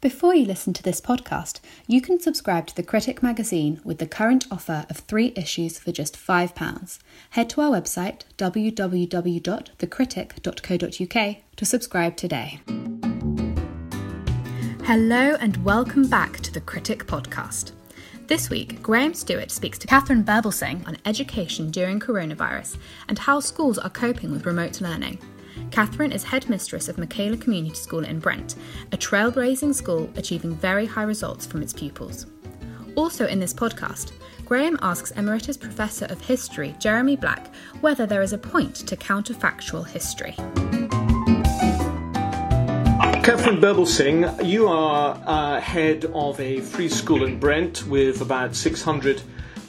Before you listen to this podcast, you can subscribe to The Critic magazine with the current offer of three issues for just £5. Head to our website www.thecritic.co.uk to subscribe today. Hello and welcome back to The Critic podcast. This week, Graham Stewart speaks to Katharine Birbalsingh on education during coronavirus and how schools are coping with remote learning. Katharine is headmistress of Michaela Community School in Brent, a trailblazing school achieving very high results from its pupils. Also in this podcast, Graham asks Emeritus Professor of History Jeremy Black whether there is a point to counterfactual history. Katharine Birbalsingh, you are uh, head of a free school in Brent with about 600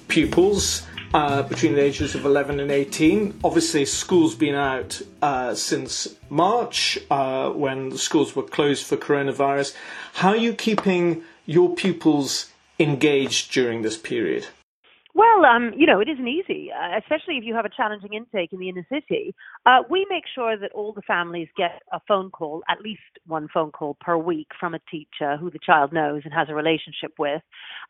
pupils uh, between the ages of 11 and 18. Obviously, school's been out uh, since March uh, when the schools were closed for coronavirus. How are you keeping your pupils engaged during this period? Well, um, you know, it isn't easy, uh, especially if you have a challenging intake in the inner city. Uh, we make sure that all the families get a phone call, at least one phone call per week from a teacher who the child knows and has a relationship with.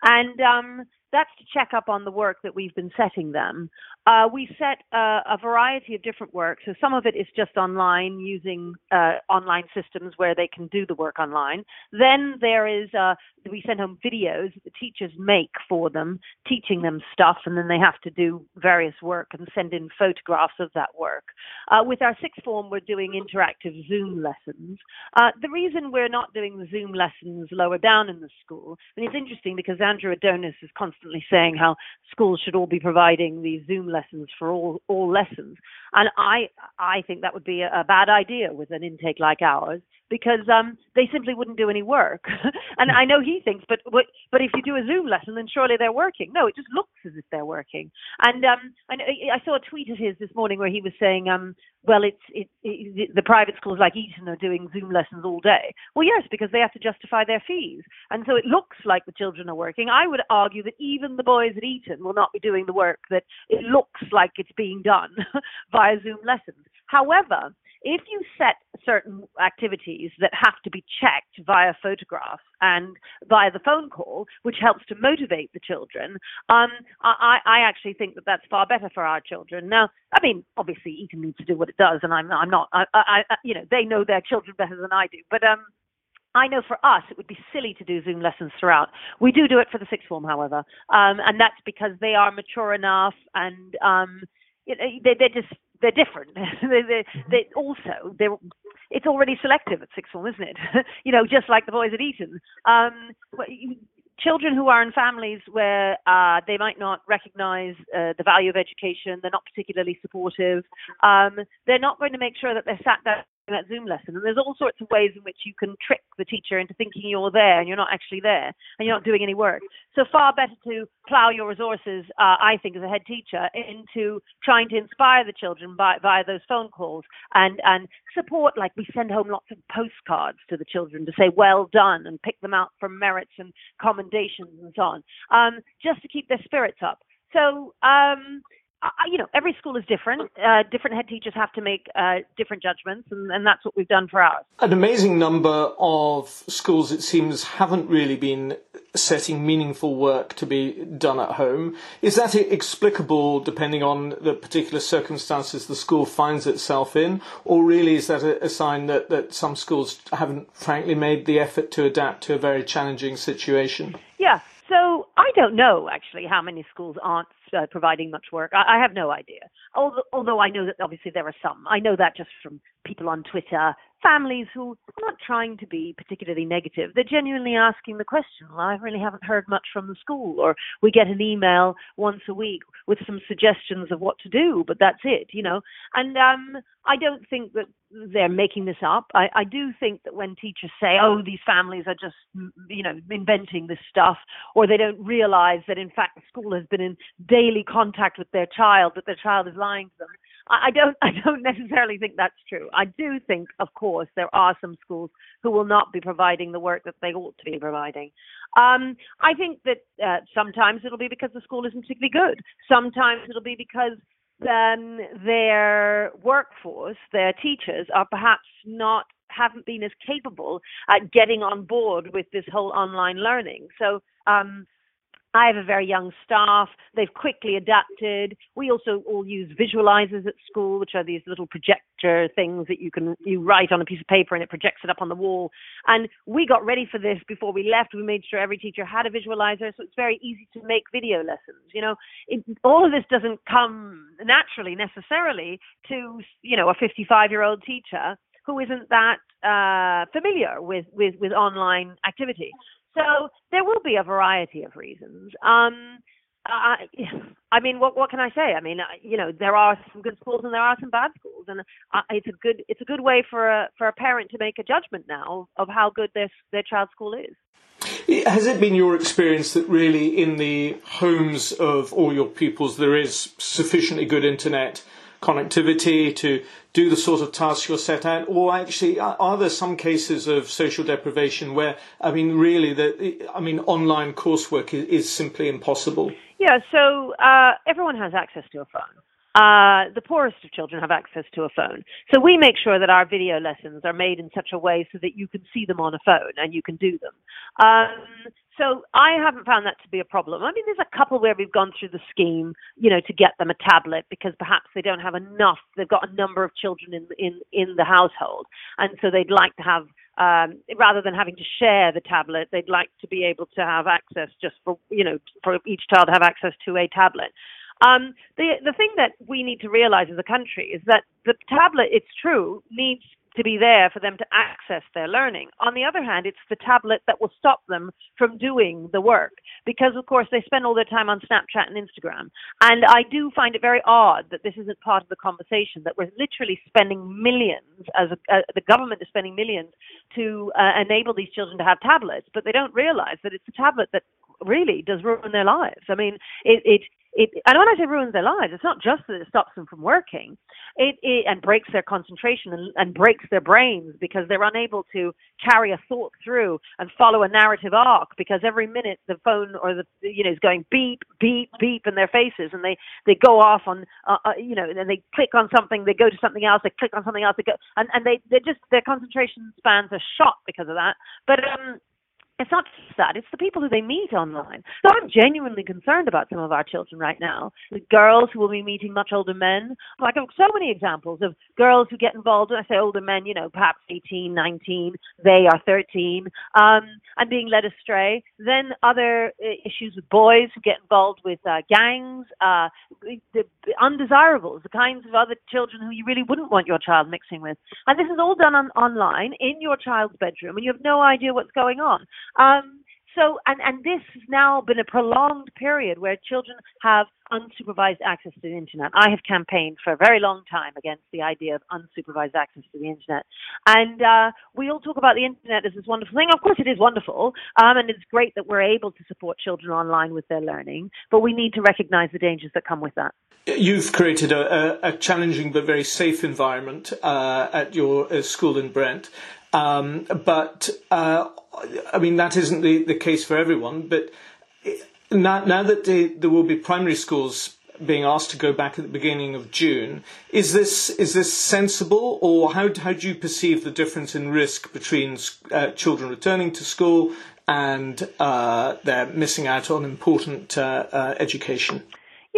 And um, that's to check up on the work that we've been setting them. Uh, we set uh, a variety of different work. So some of it is just online using uh, online systems where they can do the work online. Then there is uh, we send home videos that the teachers make for them, teaching them stuff, and then they have to do various work and send in photographs of that work. Uh, with our sixth form, we're doing interactive Zoom lessons. Uh, the reason we're not doing the Zoom lessons lower down in the school, and it's interesting because Andrew Adonis is constantly saying how schools should all be providing these Zoom lessons for all all lessons, and I I think that would be a, a bad idea with an intake like ours because um, they simply wouldn't do any work. and I know he thinks, but but if you do a Zoom lesson, then surely they're working. No, it just looks as if they're working. And um, I, I saw a tweet of his this morning where he was saying, um, well, it's it, it, the private schools like Eton are doing Zoom lessons all day. Well, yes, because they have to justify their fees, and so it looks like the children are working. I would argue that even the boys at Eton will not be doing the work that it looks like it's being done via Zoom lessons. However, if you set certain activities that have to be checked via photographs and via the phone call, which helps to motivate the children, um, I, I actually think that that's far better for our children. Now, I mean, obviously, Eton needs to do what it does, and I'm, I'm not, I, I, you know, they know their children better than I do, but um, I know for us it would be silly to do Zoom lessons throughout. We do do it for the sixth form, however, um, and that's because they are mature enough and um, they, they're just they're different. they, they, they also they're it's already selective at sixth form, isn't it? you know, just like the boys at Eton. Um, children who are in families where uh, they might not recognize uh, the value of education, they're not particularly supportive, um, they're not going to make sure that they're sat down that Zoom lesson. And there's all sorts of ways in which you can trick the teacher into thinking you're there and you're not actually there and you're not doing any work. So far better to plow your resources, uh, I think, as a head teacher, into trying to inspire the children by, via those phone calls and, and support. Like we send home lots of postcards to the children to say well done and pick them out for merits and commendations and so on, um, just to keep their spirits up. So um, you know, every school is different. Uh, different head teachers have to make uh, different judgments, and, and, that's what we've done for ours. An amazing number of schools, it seems, haven't really been setting meaningful work to be done at home. Is that explicable depending on the particular circumstances the school finds itself in, or really is that a, a sign that, that some schools haven't, frankly, made the effort to adapt to a very challenging situation? Yeah. I don't know actually how many schools aren't uh, providing much work. I, I have no idea. Although, although I know that obviously there are some. I know that just from people on Twitter, families who are not trying to be particularly negative. They're genuinely asking the question. Well, I really haven't heard much from the school, or we get an email once a week with some suggestions of what to do, but that's it, you know. And um, I don't think that they're making this up. I, I do think that when teachers say, "Oh, these families are just, you know, inventing this stuff," or they don't realize that in fact the school has been in daily contact with their child, that their child is lying to them. I don't I don't necessarily think that's true. I do think, of course, there are some schools who will not be providing the work that they ought to be providing. Um, I think that uh, sometimes it'll be because the school isn't particularly good. Sometimes it'll be because then their workforce, their teachers, are perhaps not haven't been as capable at getting on board with this whole online learning. So um, I have a very young staff. They've quickly adapted. We also all use visualizers at school, which are these little projector things that you can you write on a piece of paper and it projects it up on the wall. And we got ready for this before we left. We made sure every teacher had a visualizer, so it's very easy to make video lessons. You know, it, all of this doesn't come naturally necessarily to you know a 55 year old teacher who isn't that uh, familiar with, with, with online activity. So there will be a variety of reasons. Um, I, I mean, what what can I say? I mean, you know, there are some good schools and there are some bad schools, and it's a good it's a good way for a for a parent to make a judgment now of how good their their child's school is. Has it been your experience that really in the homes of all your pupils there is sufficiently good internet connectivity to do the sort of tasks you're set out, or actually are there some cases of social deprivation where I mean really that I mean online coursework is, is simply impossible? Yeah, so uh, everyone has access to a phone. Uh, the poorest of children have access to a phone. So we make sure that our video lessons are made in such a way so that you can see them on a phone and you can do them. Um, so I haven't found that to be a problem. I mean, there's a couple where we've gone through the scheme, you know, to get them a tablet because perhaps they don't have enough. They've got a number of children in in in the household, and so they'd like to have um, rather than having to share the tablet, they'd like to be able to have access just for you know for each child to have access to a tablet. Um, the the thing that we need to realize as a country is that the tablet, it's true, needs to be there for them to access their learning. On the other hand, it's the tablet that will stop them from doing the work because, of course, they spend all their time on Snapchat and Instagram. And I do find it very odd that this isn't part of the conversation that we're literally spending millions, as a, uh, the government is spending millions to uh, enable these children to have tablets, but they don't realize that it's the tablet that really does ruin their lives. I mean, it, it it, and when I say ruins their lives, it's not just that it stops them from working, it, it and breaks their concentration and, and breaks their brains because they're unable to carry a thought through and follow a narrative arc because every minute the phone or the you know is going beep beep beep in their faces and they they go off on uh, uh, you know and they click on something they go to something else they click on something else they go and and they they just their concentration spans are shot because of that. But um it's not just that, it's the people who they meet online. So I'm genuinely concerned about some of our children right now. The girls who will be meeting much older men. Like I have got so many examples of girls who get involved, and I say older men, you know, perhaps 18, 19, they are 13, um, and being led astray. Then other uh, issues with boys who get involved with uh, gangs, uh, the, the undesirables, the kinds of other children who you really wouldn't want your child mixing with. And this is all done on, online in your child's bedroom, and you have no idea what's going on. Um, so, and, and this has now been a prolonged period where children have unsupervised access to the internet. I have campaigned for a very long time against the idea of unsupervised access to the internet. And uh, we all talk about the internet as this wonderful thing. Of course, it is wonderful, um, and it's great that we're able to support children online with their learning, but we need to recognize the dangers that come with that. You've created a, a, challenging but very safe environment uh, at your uh, school in Brent. Um, but uh, I mean that isn't the, the case for everyone. But now, now that the, there will be primary schools being asked to go back at the beginning of June, is this is this sensible, or how how do you perceive the difference in risk between uh, children returning to school and uh, they're missing out on important uh, uh education?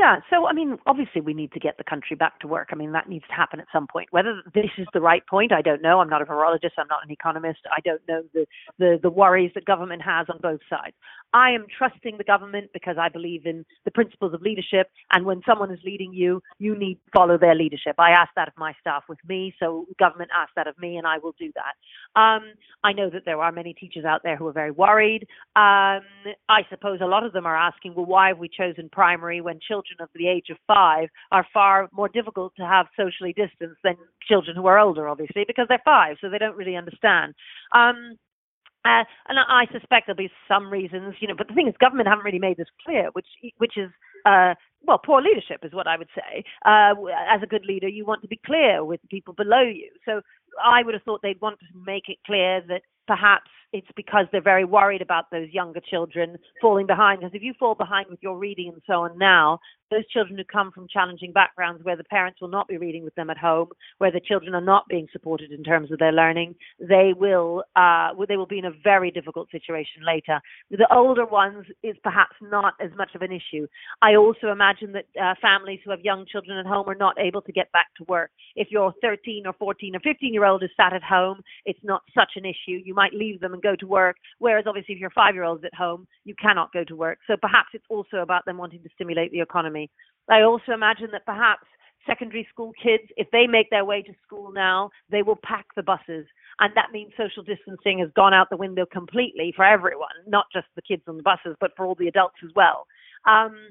Yeah, so I mean, obviously we need to get the country back to work. I mean, that needs to happen at some point. Whether this is the right point, I don't know. I'm not a virologist. I'm not an economist. I don't know the the, the worries that government has on both sides. I am trusting the government because I believe in the principles of leadership. And when someone is leading you, you need to follow their leadership. I ask that of my staff with me, so government asks that of me, and I will do that. Um, I know that there are many teachers out there who are very worried. Um, I suppose a lot of them are asking, well, why have we chosen primary when children of the age of five are far more difficult to have socially distanced than children who are older, obviously, because they're five, so they don't really understand. Um, uh, and I suspect there'll be some reasons, you know, but the thing is, government haven't really made this clear, which which is uh, well, poor leadership is what I would say. Uh, as a good leader, you want to be clear with people below you. So I would have thought they'd want to make it clear that perhaps it's because they're very worried about those younger children falling behind. Because if you fall behind with your reading and so on now, those children who come from challenging backgrounds where the parents will not be reading with them at home, where the children are not being supported in terms of their learning, they will uh, they will be in a very difficult situation later. The older ones is perhaps not as much of an issue. I also imagine that uh, families who have young children at home are not able to get back to work. If your 13 or 14 or 15 year old is sat at home, it's not such an issue. You might leave them and go to work. Whereas obviously, if your five year old is at home, you cannot go to work. So perhaps it's also about them wanting to stimulate the economy. I also imagine that perhaps secondary school kids, if they make their way to school now, they will pack the buses. And that means social distancing has gone out the window completely for everyone, not just the kids on the buses, but for all the adults as well. Um,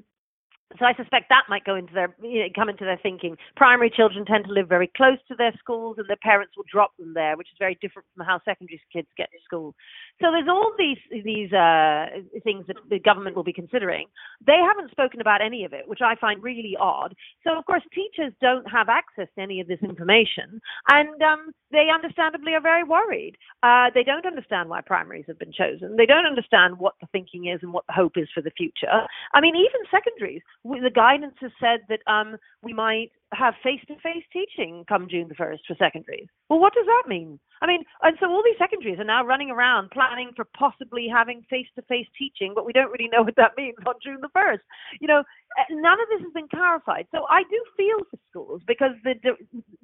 so I suspect that might go into their you know, come into their thinking. Primary children tend to live very close to their schools, and their parents will drop them there, which is very different from how secondary kids get to school. So there's all these these uh, things that the government will be considering. They haven't spoken about any of it, which I find really odd. So of course teachers don't have access to any of this information, and um, they understandably are very worried. Uh, they don't understand why primaries have been chosen. They don't understand what the thinking is and what the hope is for the future. I mean, even secondaries the guidance has said that um, we might have face-to-face teaching come June the 1st for secondaries. Well, what does that mean? I mean, and so all these secondaries are now running around planning for possibly having face-to-face teaching, but we don't really know what that means on June the 1st. You know, eh, none of this has been clarified. So I do feel for schools because the,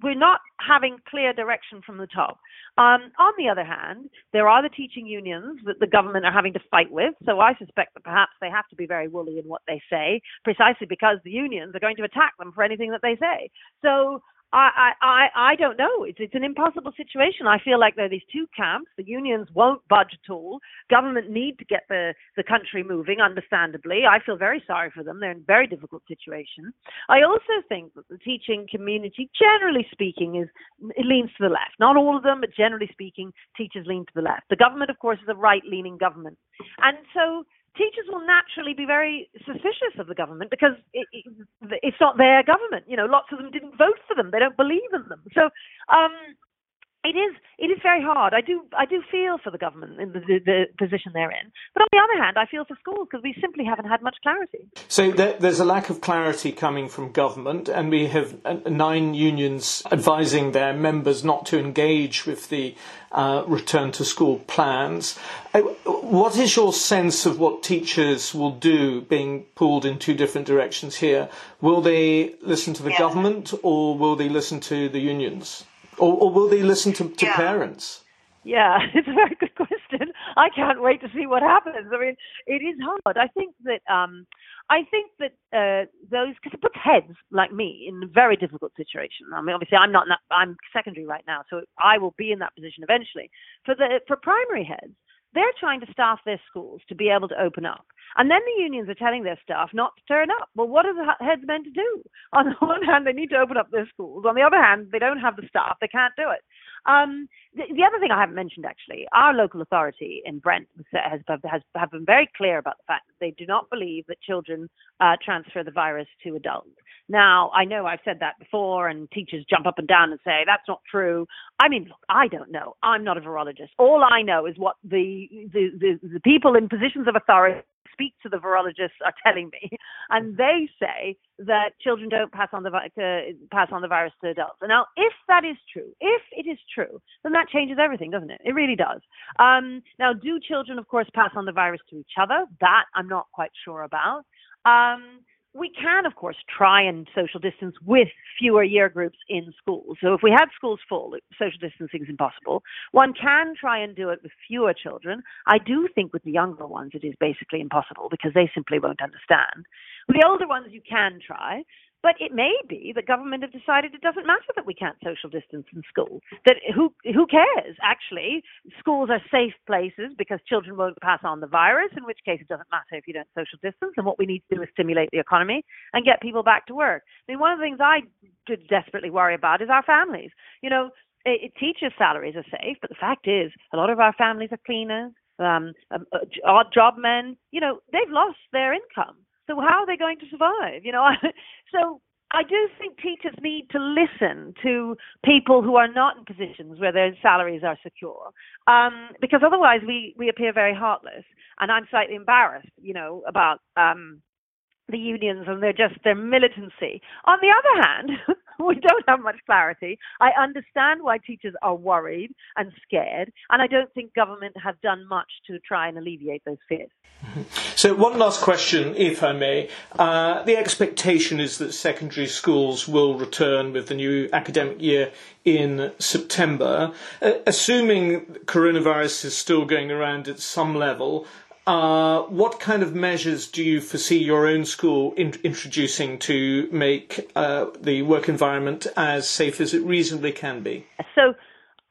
we're not having clear direction from the top. Um, on the other hand, there are the teaching unions that the government are having to fight with. So I suspect that perhaps they have to be very woolly in what they say, precisely because the unions are going to attack them for anything that they say. So I, I, I don't know. It's, it's an impossible situation. I feel like there are these two camps. The unions won't budge at all. Government need to get the, the country moving, understandably. I feel very sorry for them. They're in a very difficult situation. I also think that the teaching community, generally speaking, is it leans to the left. Not all of them, but generally speaking, teachers lean to the left. The government, of course, is a right-leaning government. And so teachers will naturally be very suspicious of the government because it, it, it's not their government. You know, lots of them didn't vote for them; they don't believe in them. So, um, it is it is very hard. I do I do feel for the government in the, the, the position they're in, but on the other hand, I feel for schools because we simply haven't had much clarity. So there, there's a lack of clarity coming from government, and we have uh, nine unions advising their members not to engage with the uh, return to school plans. Uh, what is your sense of what teachers will do, being pulled in two different directions here? Will they listen to the yeah. government, or will they listen to the unions? Or, or will they listen to, to yeah. parents? Yeah, it's a very good question. I can't wait to see what happens. I mean, it is hard. I think that um, I think that uh, those because it puts heads like me in a very difficult situation. I mean, obviously, I'm not. I'm secondary right now, so I will be in that position eventually. For the for primary heads, they're trying to staff their schools to be able to open up. And then the unions are telling their staff not to turn up. Well, what are the heads meant to do? On the one hand, they need to open up their schools. On the other hand, they don't have the staff. They can't do it. Um, the, the, other thing I haven't mentioned, actually, our local authority in Brent has, has, have been very clear about the fact that they do not believe that children uh, transfer the virus to adults. Now, I know I've said that before, and teachers jump up and down and say that's not true. I mean, look, I don't know. I'm not a virologist. All I know is what the the, the, the people in positions of authority speak to the virologists are telling me, and they say that children don't pass on the uh, pass on the virus to adults. Now, if that is true, if it is true, then that changes everything, doesn't it? It really does. Um, now, do children, of course, pass on the virus to each other? That I'm not quite sure about. Um, we can, of course, try and social distance with fewer year groups in schools. So if we had schools full, social distancing is impossible. One can try and do it with fewer children. I do think with the younger ones it is basically impossible because they simply won't understand. With the older ones you can try. But it may be that government have decided it doesn't matter that we can't social distance in school. That who who cares? Actually, schools are safe places because children won't pass on the virus. In which case, it doesn't matter if you don't social distance. And what we need to do is stimulate the economy and get people back to work. I mean, one of the things I desperately worry about is our families. You know, it, it teachers' salaries are safe, but the fact is, a lot of our families are cleaners, um, um, uh, odd job men. You know, they've lost their income so how are they going to survive? You know, so I do think teachers need to listen to people who are not in positions where their salaries are secure, um, because otherwise we we appear very heartless. And I'm slightly embarrassed, you know, about um, the unions and they're just their militancy. On the other hand, we don't have much clarity. I understand why teachers are worried and scared, and I don't think government has done much to try and alleviate those fears. So, one last question, if I may. Uh, the expectation is that secondary schools will return with the new academic year in September. Uh, assuming coronavirus is still going around at some level, uh, what kind of measures do you foresee your own school in- introducing to make uh, the work environment as safe as it reasonably can be? So,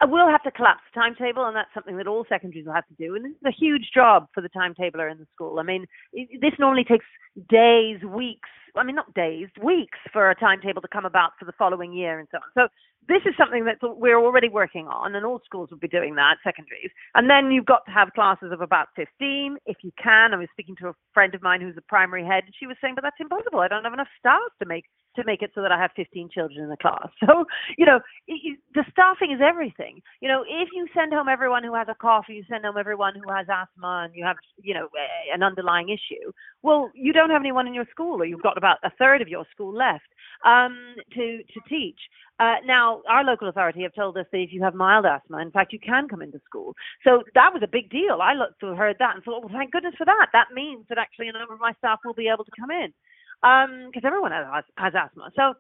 I will have to collapse the timetable, and that's something that all secondaries will have to do. And it's a huge job for the timetabler in the school. I mean, this normally takes days, weeks. I mean, not days, weeks for a timetable to come about for the following year and so on. So this is something that we're already working on, and all schools will be doing that, secondaries. And then you've got to have classes of about 15, if you can. I was speaking to a friend of mine who's a primary head, and she was saying, but that's impossible. I don't have enough staff to make to make it so that I have 15 children in the class. So, you know, the staffing is everything. You know, if you send home everyone who has a cough, you send home everyone who has asthma, and you have, you know, an underlying issue, well, you don't have anyone in your school, or you've got about a third of your school left um, to to teach. Uh, now, our local authority have told us that if you have mild asthma, in fact, you can come into school. So that was a big deal. I looked heard that and thought, well, thank goodness for that. That means that actually a number of my staff will be able to come in because um, everyone has, has asthma. So,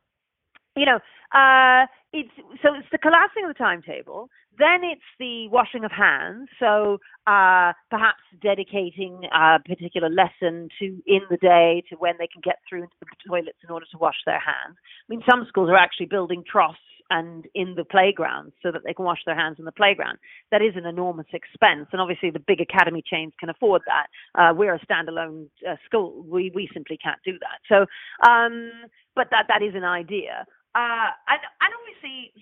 you know, uh, it's so it's the collapsing of the timetable. Then it's the washing of hands. So uh, perhaps dedicating a particular lesson to in the day to when they can get through into the toilets in order to wash their hands. I mean, some schools are actually building troughs and in the playground so that they can wash their hands in the playground. That is an enormous expense, and obviously the big academy chains can afford that. Uh, we're a standalone uh, school; we we simply can't do that. So, um, but that that is an idea. Uh, and and obviously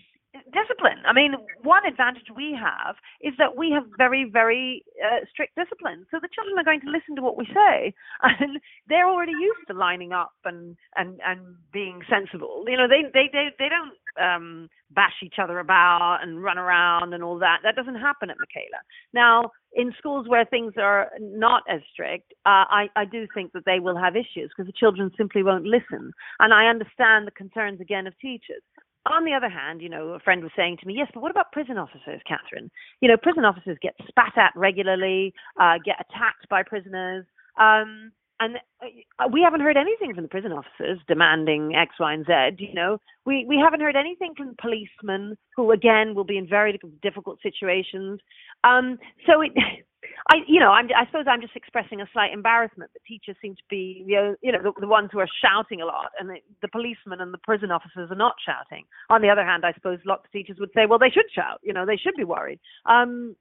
discipline. I mean, one advantage we have is that we have very, very uh, strict discipline. So the children are going to listen to what we say, and they're already used to lining up and and and being sensible. You know, they they they they don't um, bash each other about and run around and all that. That doesn't happen at Michaela. Now, in schools where things are not as strict, uh, I, I do think that they will have issues because the children simply won't listen. And I understand the concerns again of teachers. On the other hand, you know, a friend was saying to me, yes, but what about prison officers, Katharine? You know, prison officers get spat at regularly, uh, get attacked by prisoners. Um, and uh, we haven't heard anything from the prison officers demanding X, Y, and Z. You know, we we haven't heard anything from policemen who, again, will be in very difficult situations. Um, so it, I, you know, I'm, I suppose I'm just expressing a slight embarrassment that teachers seem to be, you know, you know the, the ones who are shouting a lot, and the, the policemen and the prison officers are not shouting. On the other hand, I suppose lots of teachers would say, well, they should shout. You know, they should be worried. Um,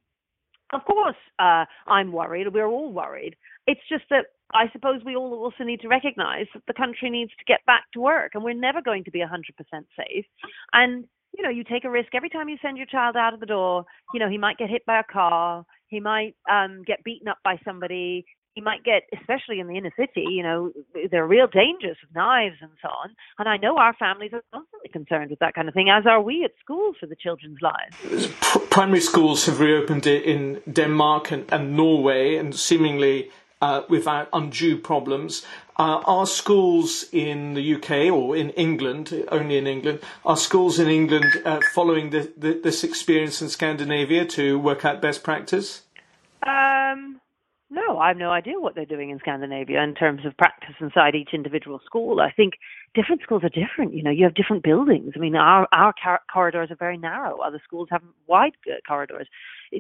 of course, uh, I'm worried. We're all worried. It's just that I suppose we all also need to recognize that the country needs to get back to work, and we're never going to be 100% safe. And you know, you take a risk every time you send your child out of the door. You know, he might get hit by a car. He might um, get beaten up by somebody. He might get, especially in the inner city, you know, there are real dangers of knives and so on. And I know our families are constantly concerned with that kind of thing, as are we at school for the children's lives. Primary schools have reopened in Denmark and, and Norway, and seemingly uh, without undue problems. Uh, are schools in the UK or in England, only in England, are schools in England uh, following the, the, this experience in Scandinavia to work out best practice? Um, no, I have no idea what they're doing in Scandinavia in terms of practice inside each individual school. I think different schools are different. You know, you have different buildings. I mean, our our car- corridors are very narrow. Other schools have wide uh, corridors.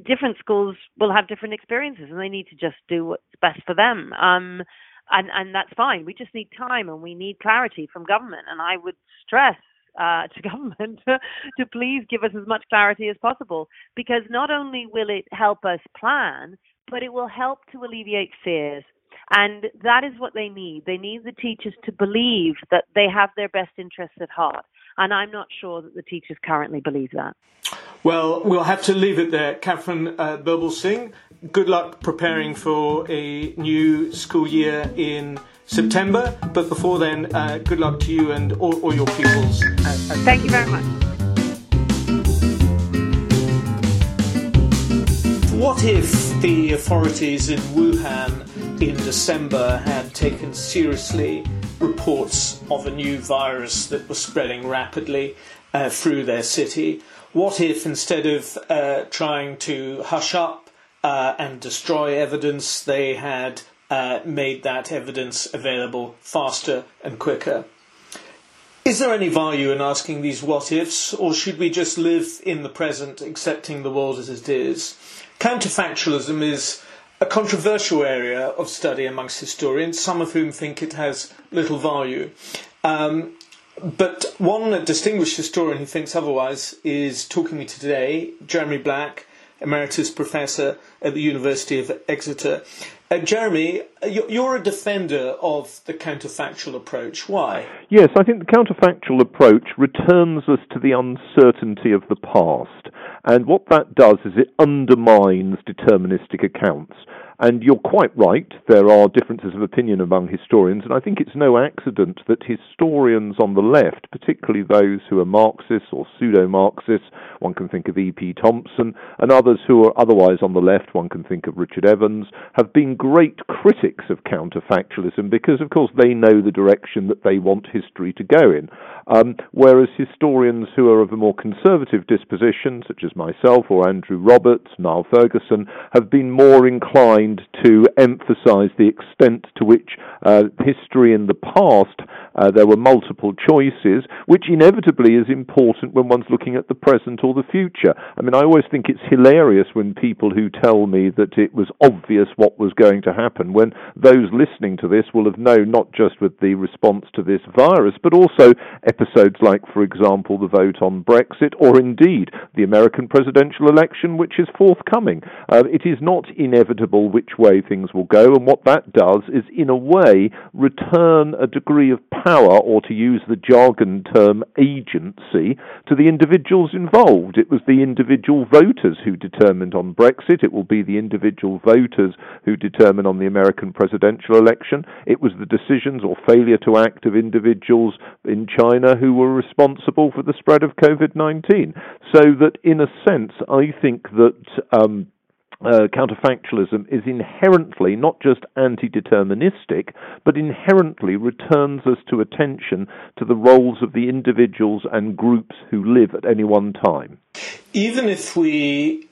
Different schools will have different experiences, and they need to just do what's best for them. Um, and and that's fine. We just need time, and we need clarity from government. And I would stress uh, to government to please give us as much clarity as possible because not only will it help us plan, but it will help to alleviate fears. And that is what they need. They need the teachers to believe that they have their best interests at heart. And I'm not sure that the teachers currently believe that. Well, we'll have to leave it there. Katharine uh, Birbalsingh, good luck preparing for a new school year in September. But before then, uh, good luck to you and all, all your pupils. Thank you very much. What if the authorities in Wuhan in December had taken seriously reports of a new virus that was spreading rapidly uh, through their city. What if instead of uh, trying to hush up uh, and destroy evidence, they had uh, made that evidence available faster and quicker? Is there any value in asking these what ifs, or should we just live in the present, accepting the world as it is? Counterfactualism is a controversial area of study amongst historians, some of whom think it has little value. Um, but one distinguished historian who thinks otherwise is talking to me today, Jeremy Black, Emeritus Professor at the University of Exeter. Uh, Jeremy, you're a defender of the counterfactual approach. Why? Yes, I think the counterfactual approach returns us to the uncertainty of the past. And what that does is it undermines deterministic accounts. And you're quite right, there are differences of opinion among historians, and I think it's no accident that historians on the left, particularly those who are Marxists or pseudo Marxists, one can think of E.P. Thompson, and others who are otherwise on the left, one can think of Richard Evans, have been great critics of counterfactualism because, of course, they know the direction that they want history to go in. Um, whereas historians who are of a more conservative disposition, such as myself or Andrew Roberts, Niall Ferguson, have been more inclined to emphasize the extent to which uh, history in the past uh, there were multiple choices, which inevitably is important when one's looking at the present or the future. I mean, I always think it's hilarious when people who tell me that it was obvious what was going to happen, when those listening to this will have known not just with the response to this virus, but also episodes like, for example, the vote on Brexit, or indeed the American presidential election, which is forthcoming. Uh, it is not inevitable which way things will go, and what that does is, in a way, return a degree of power, or to use the jargon term, agency, to the individuals involved. It was the individual voters who determined on Brexit. It will be the individual voters who determine on the American presidential election. It was the decisions or failure to act of individuals in China who were responsible for the spread of COVID 19. So that, in a sense, I think that. Um, uh, counterfactualism is inherently not just anti deterministic, but inherently returns us to attention to the roles of the individuals and groups who live at any one time. Even if we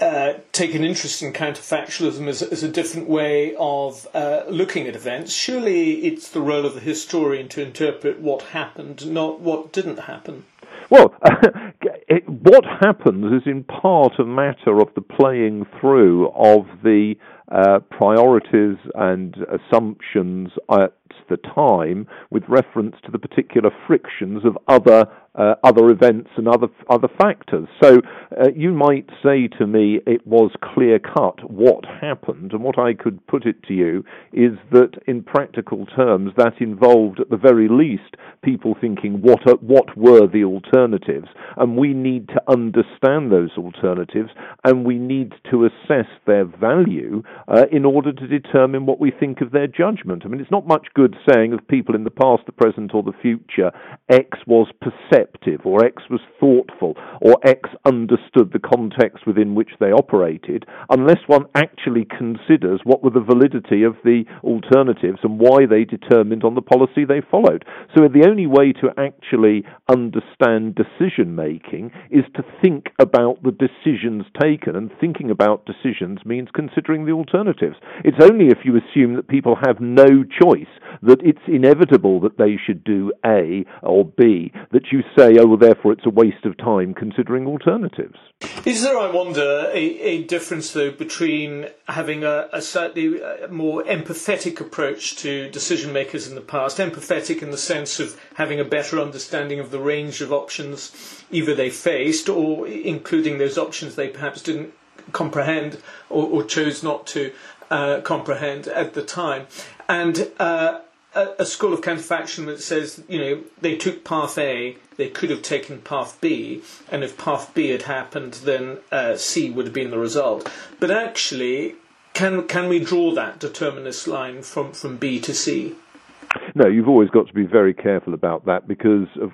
uh, take an interest in counterfactualism as, as a different way of uh, looking at events, surely it's the role of the historian to interpret what happened, not what didn't happen. Well, it, what happens is in part a matter of the playing through of the uh, priorities and assumptions at the time with reference to the particular frictions of other uh, other events and other other factors. So uh, you might say to me it was clear cut what happened, and what I could put it to you is that in practical terms that involved at the very least people thinking what are, what were the alternatives, and we need to understand those alternatives, and we need to assess their value uh, in order to determine what we think of their judgment. I mean, it's not much good saying of people in the past, the present, or the future X was perceptive, or X was thoughtful, or X understood the context within which they operated, unless one actually considers what were the validity of the alternatives and why they determined on the policy they followed. So the only way to actually understand decision making is to think about the decisions taken, and thinking about decisions means considering the alternatives. It's only if you assume that people have no choice, that it's inevitable that they should do A or B, that you say, oh, well, therefore it's a waste of time considering alternatives. Is there, I wonder, a, a difference, though, between having a, a slightly uh, more empathetic approach to decision makers in the past, empathetic in the sense of having a better understanding of the range of options either they faced or including those options they perhaps didn't comprehend or, or chose not to uh, comprehend at the time, and uh, a, a school of counterfaction that says, you know, they took path A, they could have taken path B, and if path B had happened, then uh, C would have been the result. But actually, can can we draw that determinist line from, from B to C? No, you've always got to be very careful about that because of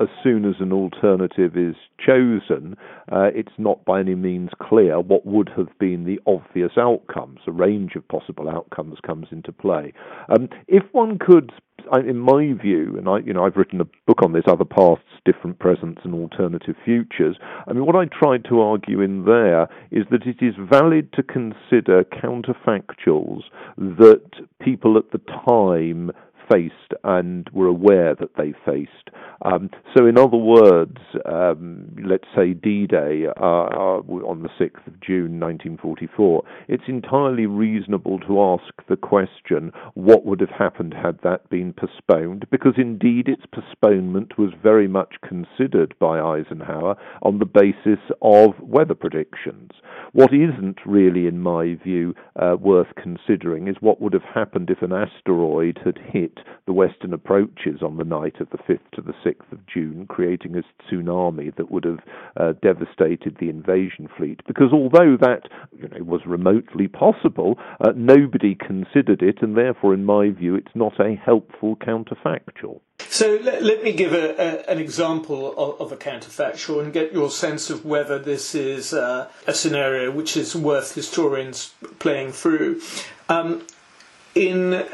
as soon as an alternative is chosen, uh, it's not by any means clear what would have been the obvious outcomes. A range of possible outcomes comes into play. Um, if one could in my view, and I, you know, I've written a book on this, other pasts, different presents, and alternative futures. I mean, what I tried to argue in there is that it is valid to consider counterfactuals that people at the time faced and were aware that they faced. Um, so, in other words, um, let's say D Day uh, uh, on the 6th of June 1944, it's entirely reasonable to ask the question what would have happened had that been postponed, because indeed its postponement was very much considered by Eisenhower on the basis of weather predictions. What isn't really, in my view, uh, worth considering is what would have happened if an asteroid had hit the western approaches on the night of the 5th to the 6th of June, creating a tsunami that would have uh, devastated the invasion fleet. Because although that you know, was remotely possible, uh, nobody considered it, and therefore, in my view, it's not a helpful counterfactual. So let, let me give a, a, an example of, of, a counterfactual and get your sense of whether this is uh, a scenario which is worth historians playing through. Um, in uh,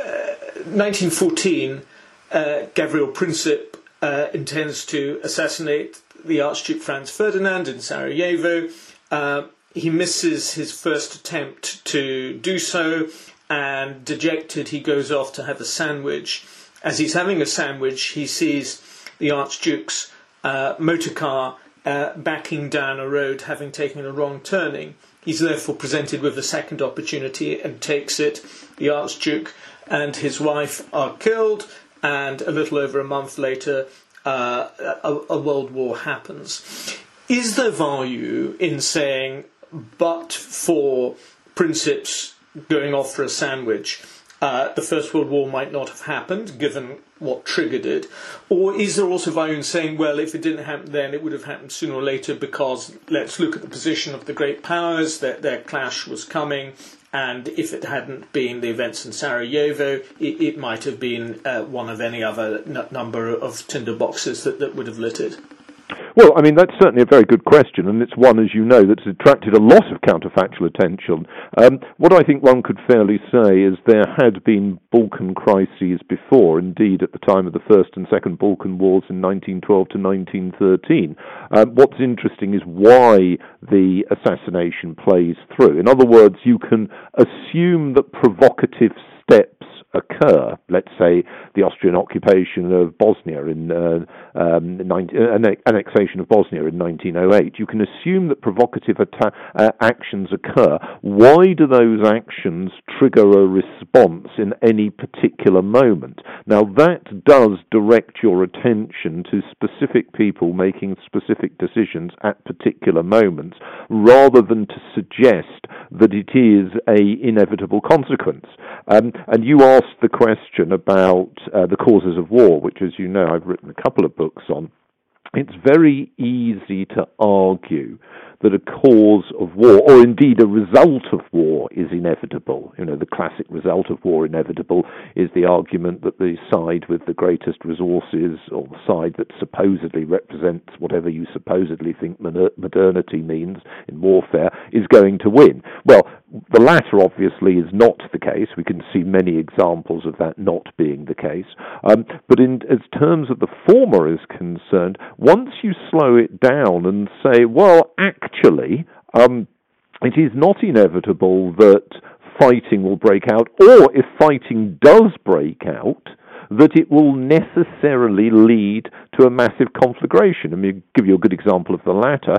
1914, uh, Gavril Princip uh, intends to assassinate the Archduke Franz Ferdinand in Sarajevo. Uh, he misses his first attempt to do so, and dejected, he goes off to have a sandwich. As he's having a sandwich, he sees the Archduke's uh, motor car uh, backing down a road, having taken a wrong turning. He's therefore presented with a second opportunity and takes it. The Archduke and his wife are killed, and a little over a month later, uh, a, a world war happens. Is there value in saying, but for Princip's going off for a sandwich, uh, the First World War might not have happened, given what triggered it? Or is there also value in saying, well, if it didn't happen then, it would have happened sooner or later because let's look at the position of the great powers, their, their clash was coming, and if it hadn't been the events in Sarajevo, it, it might have been uh, one of any other n- number of tinder boxes that, that would have lit it. Well, I mean, that's certainly a very good question, and it's one, as you know, that's attracted a lot of counterfactual attention. Um, what I think one could fairly say is there had been Balkan crises before, indeed, at the time of the First and Second Balkan Wars in 1912 to 1913. Um, what's interesting is why the assassination plays through. In other words, you can assume that provocative steps occur. Let's say the Austrian occupation of Bosnia in uh, um, 19, uh, annexation of Bosnia in 1908. You can assume that provocative atta- uh, actions occur. Why do those actions trigger a response in any particular moment? Now that does direct your attention to specific people making specific decisions at particular moments, rather than to suggest that it is a inevitable consequence. Um, and you are the question about uh, the causes of war, which, as you know, I've written a couple of books on, it's very easy to argue that a cause of war, or indeed a result of war, is inevitable. You know, the classic result of war inevitable is the argument that the side with the greatest resources, or the side that supposedly represents whatever you supposedly think modernity means in warfare, is going to win. Well, the latter obviously is not the case. We can see many examples of that not being the case. Um, but in as terms of the former is concerned, once you slow it down and say, well, actually, um, it is not inevitable that fighting will break out, or if fighting does break out, that it will necessarily lead to a massive conflagration. Let me give you a good example of the latter.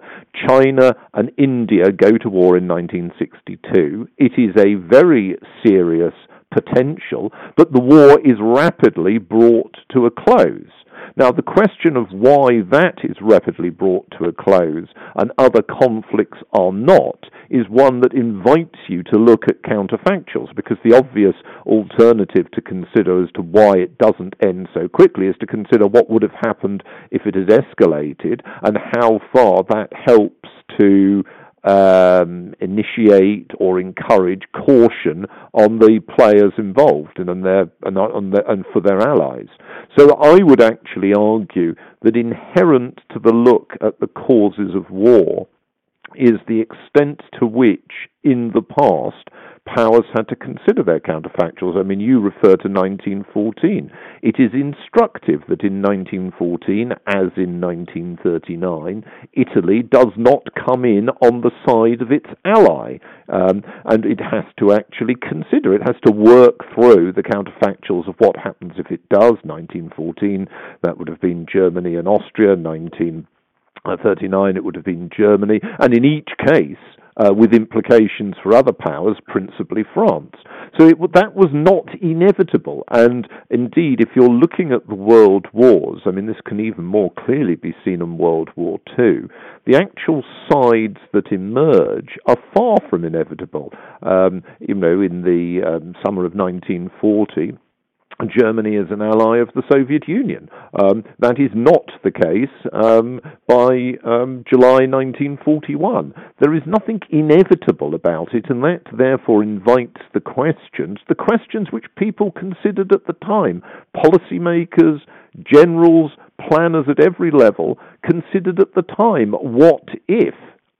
China and India go to war in 1962. It is a very serious potential, but the war is rapidly brought to a close. Now, the question of why that is rapidly brought to a close and other conflicts are not is one that invites you to look at counterfactuals because the obvious alternative to consider as to why it doesn't end so quickly is to consider what would have happened if it had escalated and how far that helps to um, initiate or encourage caution on the players involved and on their and, on their, and for their allies. So I would actually argue that inherent to the look at the causes of war is the extent to which, in the past, powers had to consider their counterfactuals. I mean, you refer to 1914. It is instructive that in 1914, as in 1939, Italy does not come in on the side of its ally, um, and it has to actually consider, it has to work through the counterfactuals of what happens if it does. 1914, that would have been Germany and Austria. 1939, it would have been Germany, and in each case, uh, with implications for other powers, principally France. So it, that was not inevitable. And indeed, if you're looking at the world wars, I mean, this can even more clearly be seen in World War II, the actual sides that emerge are far from inevitable. Um, you know, in the um, summer of 1940, Germany is an ally of the Soviet Union. Um, that is not the case um, by um, July 1941. There is nothing inevitable about it, and that therefore invites the questions, the questions which people considered at the time, policymakers, generals, planners at every level considered at the time. What if?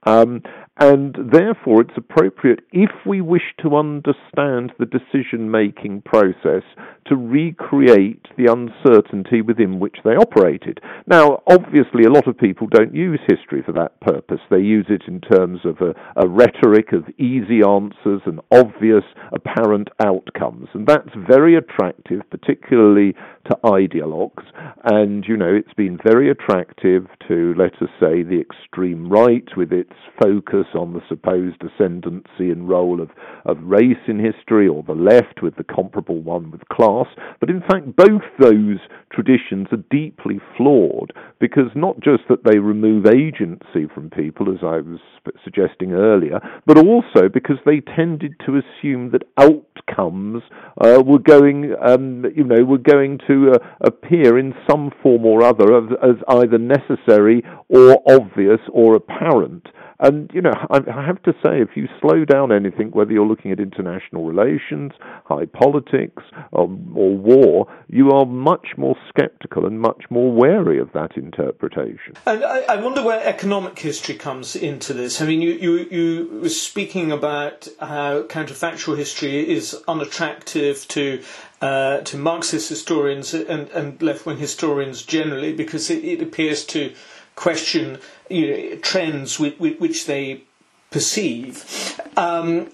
Um, and therefore, it's appropriate, if we wish to understand the decision making process, to recreate the uncertainty within which they operated. Now, obviously, a lot of people don't use history for that purpose. They use it in terms of a, a rhetoric of easy answers and obvious, apparent outcomes. And that's very attractive, particularly to ideologues. And, you know, it's been very attractive to, let us say, the extreme right with its focus on the supposed ascendancy and role of, of race in history, or the left with the comparable one with class. But in fact, both those traditions are deeply flawed because not just that they remove agency from people, as I was suggesting earlier, but also because they tended to assume that outcomes uh, were going, um, you know, were going to uh, appear in some form or other as either necessary or obvious or apparent. And, you know, I, have to say, if you slow down anything, whether you're looking at international relations, high politics, or, or war, you are much more skeptical and much more wary of that interpretation. And I, I wonder where economic history comes into this. I mean, you, you, you were speaking about how counterfactual history is unattractive to uh, to Marxist historians and, and left wing historians generally because it, it appears to question you know, trends which, which they perceive. Um,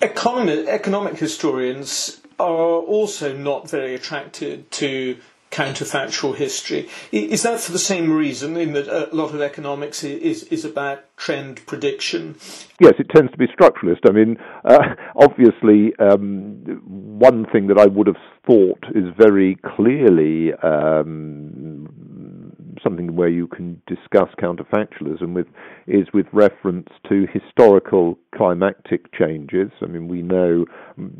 economic, economic historians are also not very attracted to counterfactual history. Is that for the same reason, in that a lot of economics is, is about trend prediction? Yes, it tends to be structuralist. I mean, uh, obviously, um, one thing that I would have thought is very clearly um, something where you can discuss counterfactualism with is with reference to historical climatic changes. I mean, we know,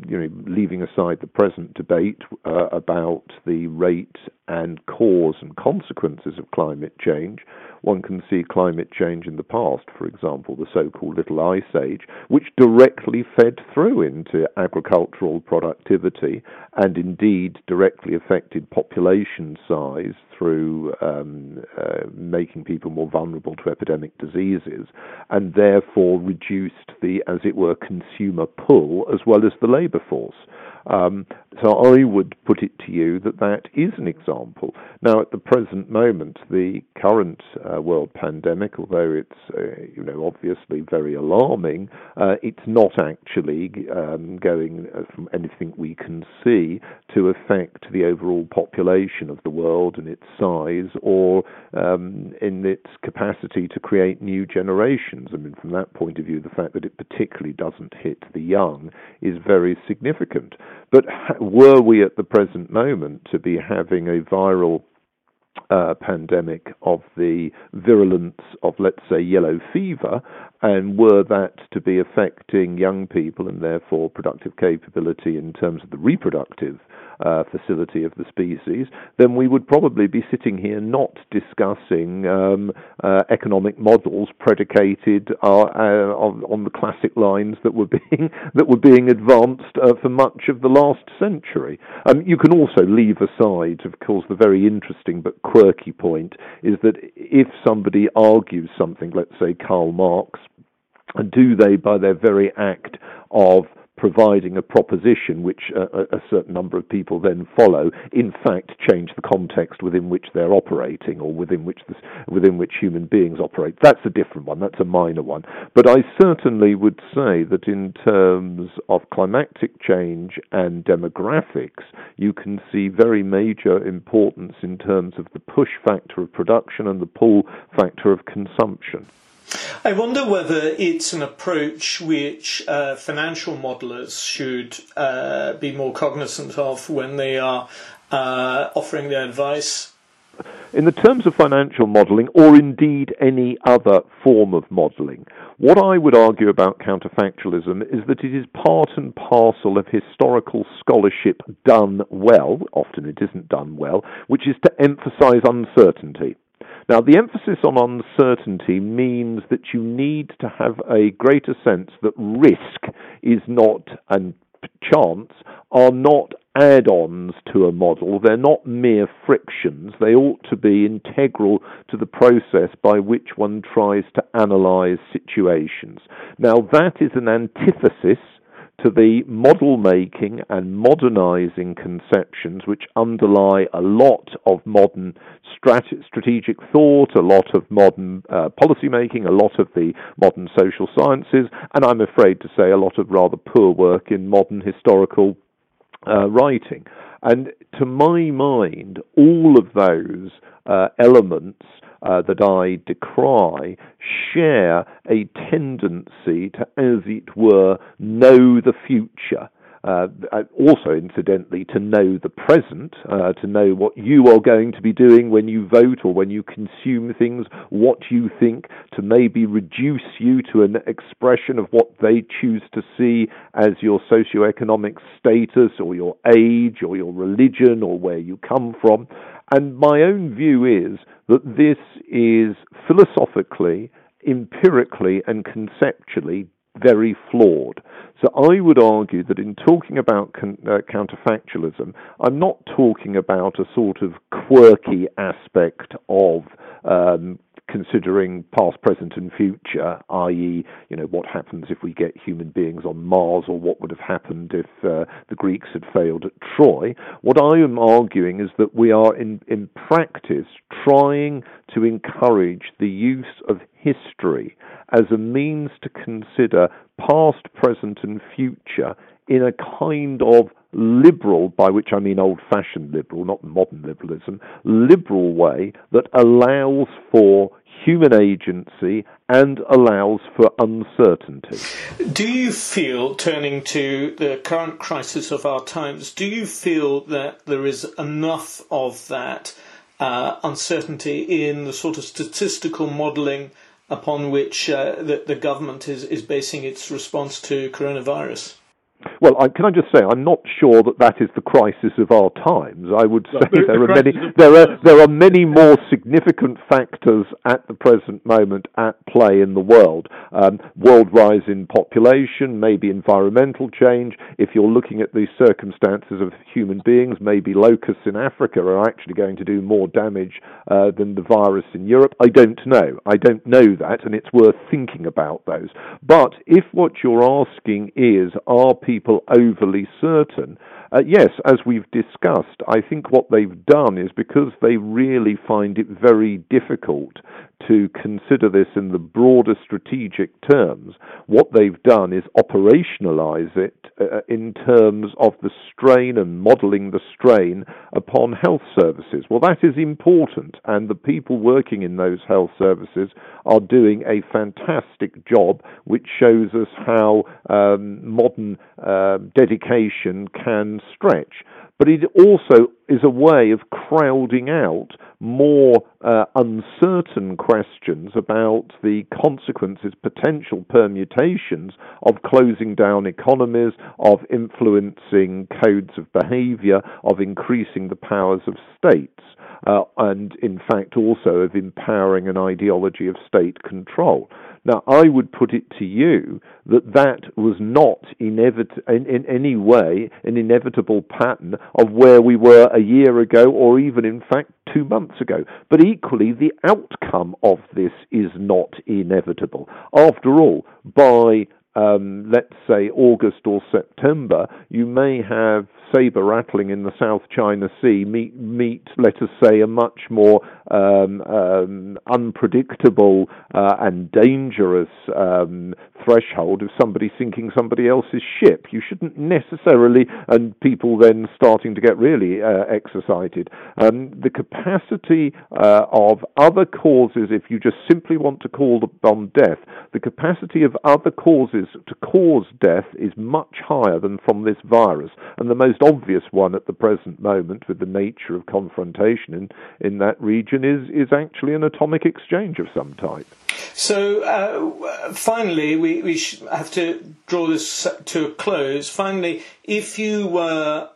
you know, leaving aside the present debate uh, about the rate and cause and consequences of climate change, one can see climate change in the past, for example, the so called Little Ice Age, which directly fed through into agricultural productivity and indeed directly affected population size through um, uh, making people more vulnerable to epidemic diseases and therefore reduced the, as it were, consumer pull as well as the labour force. Um, so I would put it to you that that is an example. Now, at the present moment, the current uh, world pandemic, although it's uh, you know obviously very alarming, uh, it's not actually um, going, uh, from anything we can see, to affect the overall population of the world and its size, or um, in its capacity to create new generations. I mean, from that point of view, the fact that it particularly doesn't hit the young is very significant. But were we at the present moment to be having a viral uh, pandemic of the virulence of, let's say, yellow fever, and were that to be affecting young people and therefore productive capability in terms of the reproductive uh, facility of the species, then we would probably be sitting here not discussing um, uh, economic models predicated uh, uh, on, on, the classic lines that were being that were being advanced uh, for much of the last century. Um, you can also leave aside, of course, the very interesting but quirky point is that if somebody argues something, let's say Karl Marx, do they, by their very act of providing a proposition which a, a, certain number of people then follow, in fact change the context within which they're operating or within which within which human beings operate. That's a different one. That's a minor one. But I certainly would say that in terms of climatic change and demographics, you can see very major importance in terms of the push factor of production and the pull factor of consumption. I wonder whether it's an approach which uh, financial modelers should uh, be more cognizant of when they are uh, offering their advice. In the terms of financial modelling, or indeed any other form of modelling, what I would argue about counterfactualism is that it is part and parcel of historical scholarship done well, often it isn't done well, which is to emphasise uncertainty. Now, the emphasis on uncertainty means that you need to have a greater sense that risk is not, and chance are not add ons to a model. They're not mere frictions. They ought to be integral to the process by which one tries to analyze situations. Now, that is an antithesis to the model making and modernizing conceptions which underlie a lot of modern strat- strategic thought, a lot of modern uh, policy making, a lot of the modern social sciences, and I'm afraid to say a lot of rather poor work in modern historical uh, writing. And to my mind, all of those uh, elements uh, that I decry share a tendency to, as it were, know the future. Uh, also, incidentally, to know the present, uh, to know what you are going to be doing when you vote or when you consume things, what you think, to maybe reduce you to an expression of what they choose to see as your socioeconomic status or your age or your religion or where you come from. And my own view is that this is philosophically, empirically, and conceptually very flawed. So I would argue that in talking about con- uh, counterfactualism, I'm not talking about a sort of quirky aspect of um, considering past, present, and future, i.e., you know, what happens if we get human beings on Mars, or what would have happened if uh, the Greeks had failed at Troy. What I am arguing is that we are, in, in practice, trying to encourage the use of history as a means to consider past, present, and future in a kind of liberal, by which I mean old fashioned liberal, not modern liberalism, liberal way that allows for human agency and allows for uncertainty. Do you feel, turning to the current crisis of our times, do you feel that there is enough of that uh, uncertainty in the sort of statistical modelling upon which uh, the, the government is, is basing its response to coronavirus? Well, I, can I just say I'm not sure that that is the crisis of our times. I would say the, there the are many there are there are many more significant factors at the present moment at play in the world. Um, world rise in population, maybe environmental change. If you're looking at the circumstances of human beings, maybe locusts in Africa are actually going to do more damage uh, than the virus in Europe. I don't know. I don't know that, and it's worth thinking about those. But if what you're asking is, are people people overly certain. Uh, yes, as we've discussed, I think what they've done is because they really find it very difficult to consider this in the broader strategic terms, what they've done is operationalize it uh, in terms of the strain and modeling the strain upon health services. Well, that is important, and the people working in those health services are doing a fantastic job, which shows us how um, modern uh, dedication can stretch. but it also is a way of crowding out more uh, uncertain questions about the consequences, potential permutations of closing down economies, of influencing codes of behavior, of increasing the powers of states. Uh, and in fact also of empowering an ideology of state control. Now, I would put it to you that that was not inevit- in, in any way an inevitable pattern of where we were a year ago or even, in fact, two months ago. But equally, the outcome of this is not inevitable. After all, by um, let's say August or September, you may have saber rattling in the South China Sea meet, meet let us say, a much more um, um, unpredictable uh, and dangerous um, threshold of somebody sinking somebody else's ship. You shouldn't necessarily, and people then starting to get really uh, excited. Um, the capacity uh, of other causes, if you just simply want to call on death, the capacity of other causes to cause death is much higher than from this virus. And the most obvious one at the present moment, with the nature of confrontation in, in that region, is, is actually an atomic exchange of some type. So uh, finally, we, we have to draw this to a close. Finally, if you were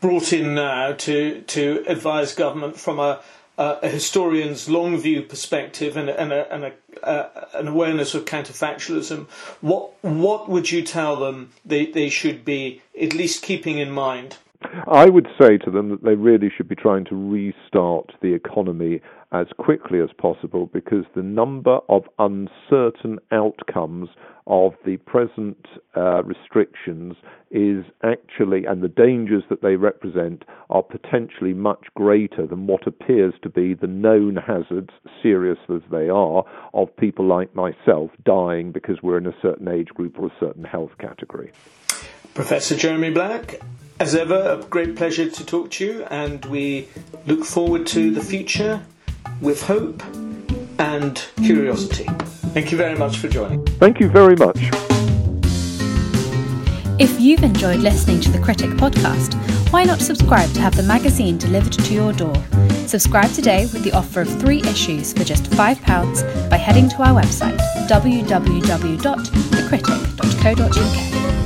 brought in now to, to advise government from a, a historian's long view perspective and, and, a, and a, uh, an awareness of counterfactualism, what, what would you tell them they, they should be at least keeping in mind? I would say to them that they really should be trying to restart the economy as quickly as possible because the number of uncertain outcomes of the present uh, restrictions is actually, and the dangers that they represent are potentially much greater than what appears to be the known hazards, serious as they are, of people like myself dying because we're in a certain age group or a certain health category. Professor Jeremy Black, as ever, a great pleasure to talk to you, and we look forward to the future with hope and curiosity. Thank you very much for joining. Thank you very much. If you've enjoyed listening to the Critic podcast, why not subscribe to have the magazine delivered to your door? Subscribe today with the offer of three issues for just £5 by heading to our website www.thecritic.co.uk.